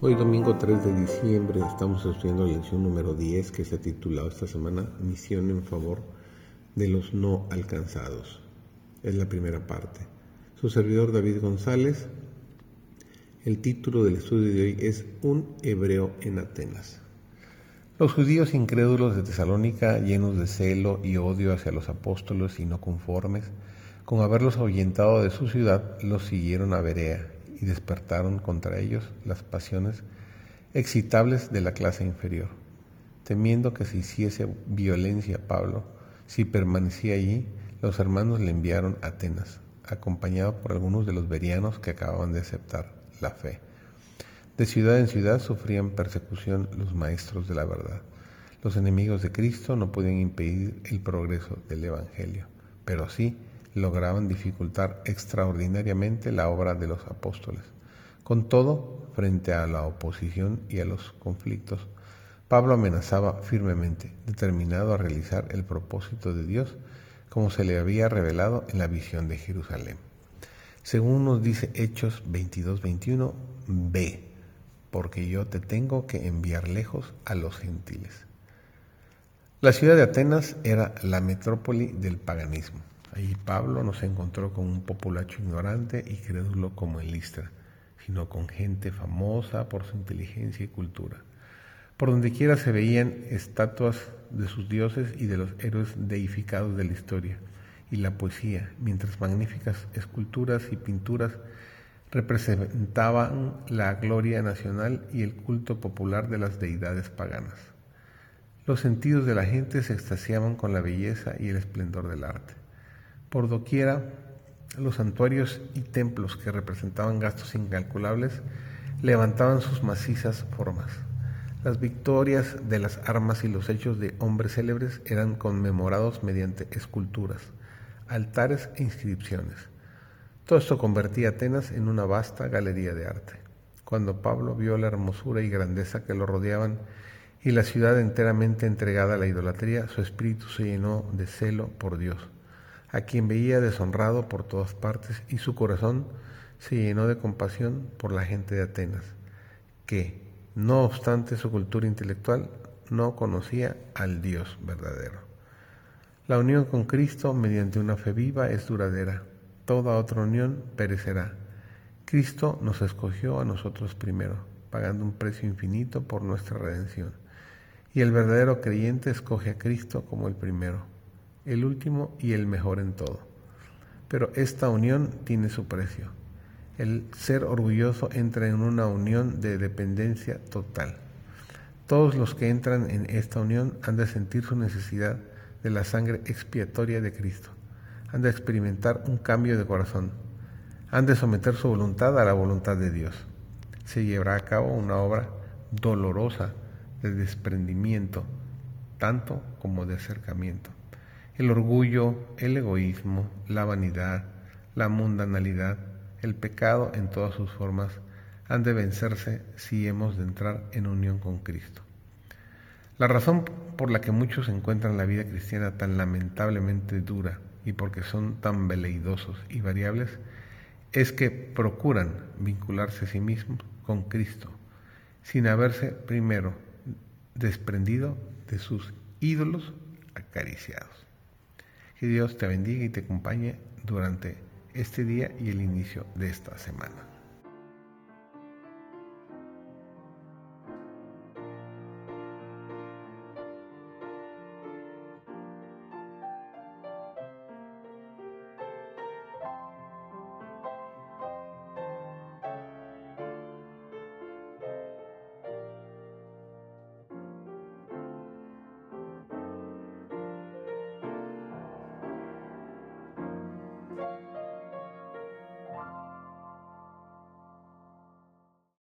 Hoy domingo 3 de diciembre estamos estudiando la lección número 10 que se ha titulado esta semana Misión en favor de los no alcanzados. Es la primera parte. Su servidor David González. El título del estudio de hoy es Un hebreo en Atenas. Los judíos incrédulos de Tesalónica, llenos de celo y odio hacia los apóstoles y no conformes, con haberlos ahuyentado de su ciudad, los siguieron a Berea y despertaron contra ellos las pasiones excitables de la clase inferior. Temiendo que se hiciese violencia a Pablo, si permanecía allí, los hermanos le enviaron a Atenas, acompañado por algunos de los verianos que acababan de aceptar la fe. De ciudad en ciudad sufrían persecución los maestros de la verdad. Los enemigos de Cristo no podían impedir el progreso del Evangelio, pero sí lograban dificultar extraordinariamente la obra de los apóstoles. Con todo, frente a la oposición y a los conflictos, Pablo amenazaba firmemente, determinado a realizar el propósito de Dios como se le había revelado en la visión de Jerusalén. Según nos dice Hechos 22-21, ve, porque yo te tengo que enviar lejos a los gentiles. La ciudad de Atenas era la metrópoli del paganismo. Ahí Pablo no se encontró con un populacho ignorante y crédulo como en Listra, sino con gente famosa por su inteligencia y cultura. Por donde quiera se veían estatuas de sus dioses y de los héroes deificados de la historia y la poesía, mientras magníficas esculturas y pinturas representaban la gloria nacional y el culto popular de las deidades paganas. Los sentidos de la gente se extasiaban con la belleza y el esplendor del arte. Por doquiera, los santuarios y templos que representaban gastos incalculables levantaban sus macizas formas. Las victorias de las armas y los hechos de hombres célebres eran conmemorados mediante esculturas, altares e inscripciones. Todo esto convertía a Atenas en una vasta galería de arte. Cuando Pablo vio la hermosura y grandeza que lo rodeaban y la ciudad enteramente entregada a la idolatría, su espíritu se llenó de celo por Dios a quien veía deshonrado por todas partes, y su corazón se llenó de compasión por la gente de Atenas, que, no obstante su cultura intelectual, no conocía al Dios verdadero. La unión con Cristo mediante una fe viva es duradera, toda otra unión perecerá. Cristo nos escogió a nosotros primero, pagando un precio infinito por nuestra redención, y el verdadero creyente escoge a Cristo como el primero el último y el mejor en todo. Pero esta unión tiene su precio. El ser orgulloso entra en una unión de dependencia total. Todos los que entran en esta unión han de sentir su necesidad de la sangre expiatoria de Cristo. Han de experimentar un cambio de corazón. Han de someter su voluntad a la voluntad de Dios. Se llevará a cabo una obra dolorosa de desprendimiento, tanto como de acercamiento. El orgullo, el egoísmo, la vanidad, la mundanalidad, el pecado en todas sus formas han de vencerse si hemos de entrar en unión con Cristo. La razón por la que muchos encuentran la vida cristiana tan lamentablemente dura y porque son tan veleidosos y variables es que procuran vincularse a sí mismos con Cristo sin haberse primero desprendido de sus ídolos acariciados. Que Dios te bendiga y te acompañe durante este día y el inicio de esta semana.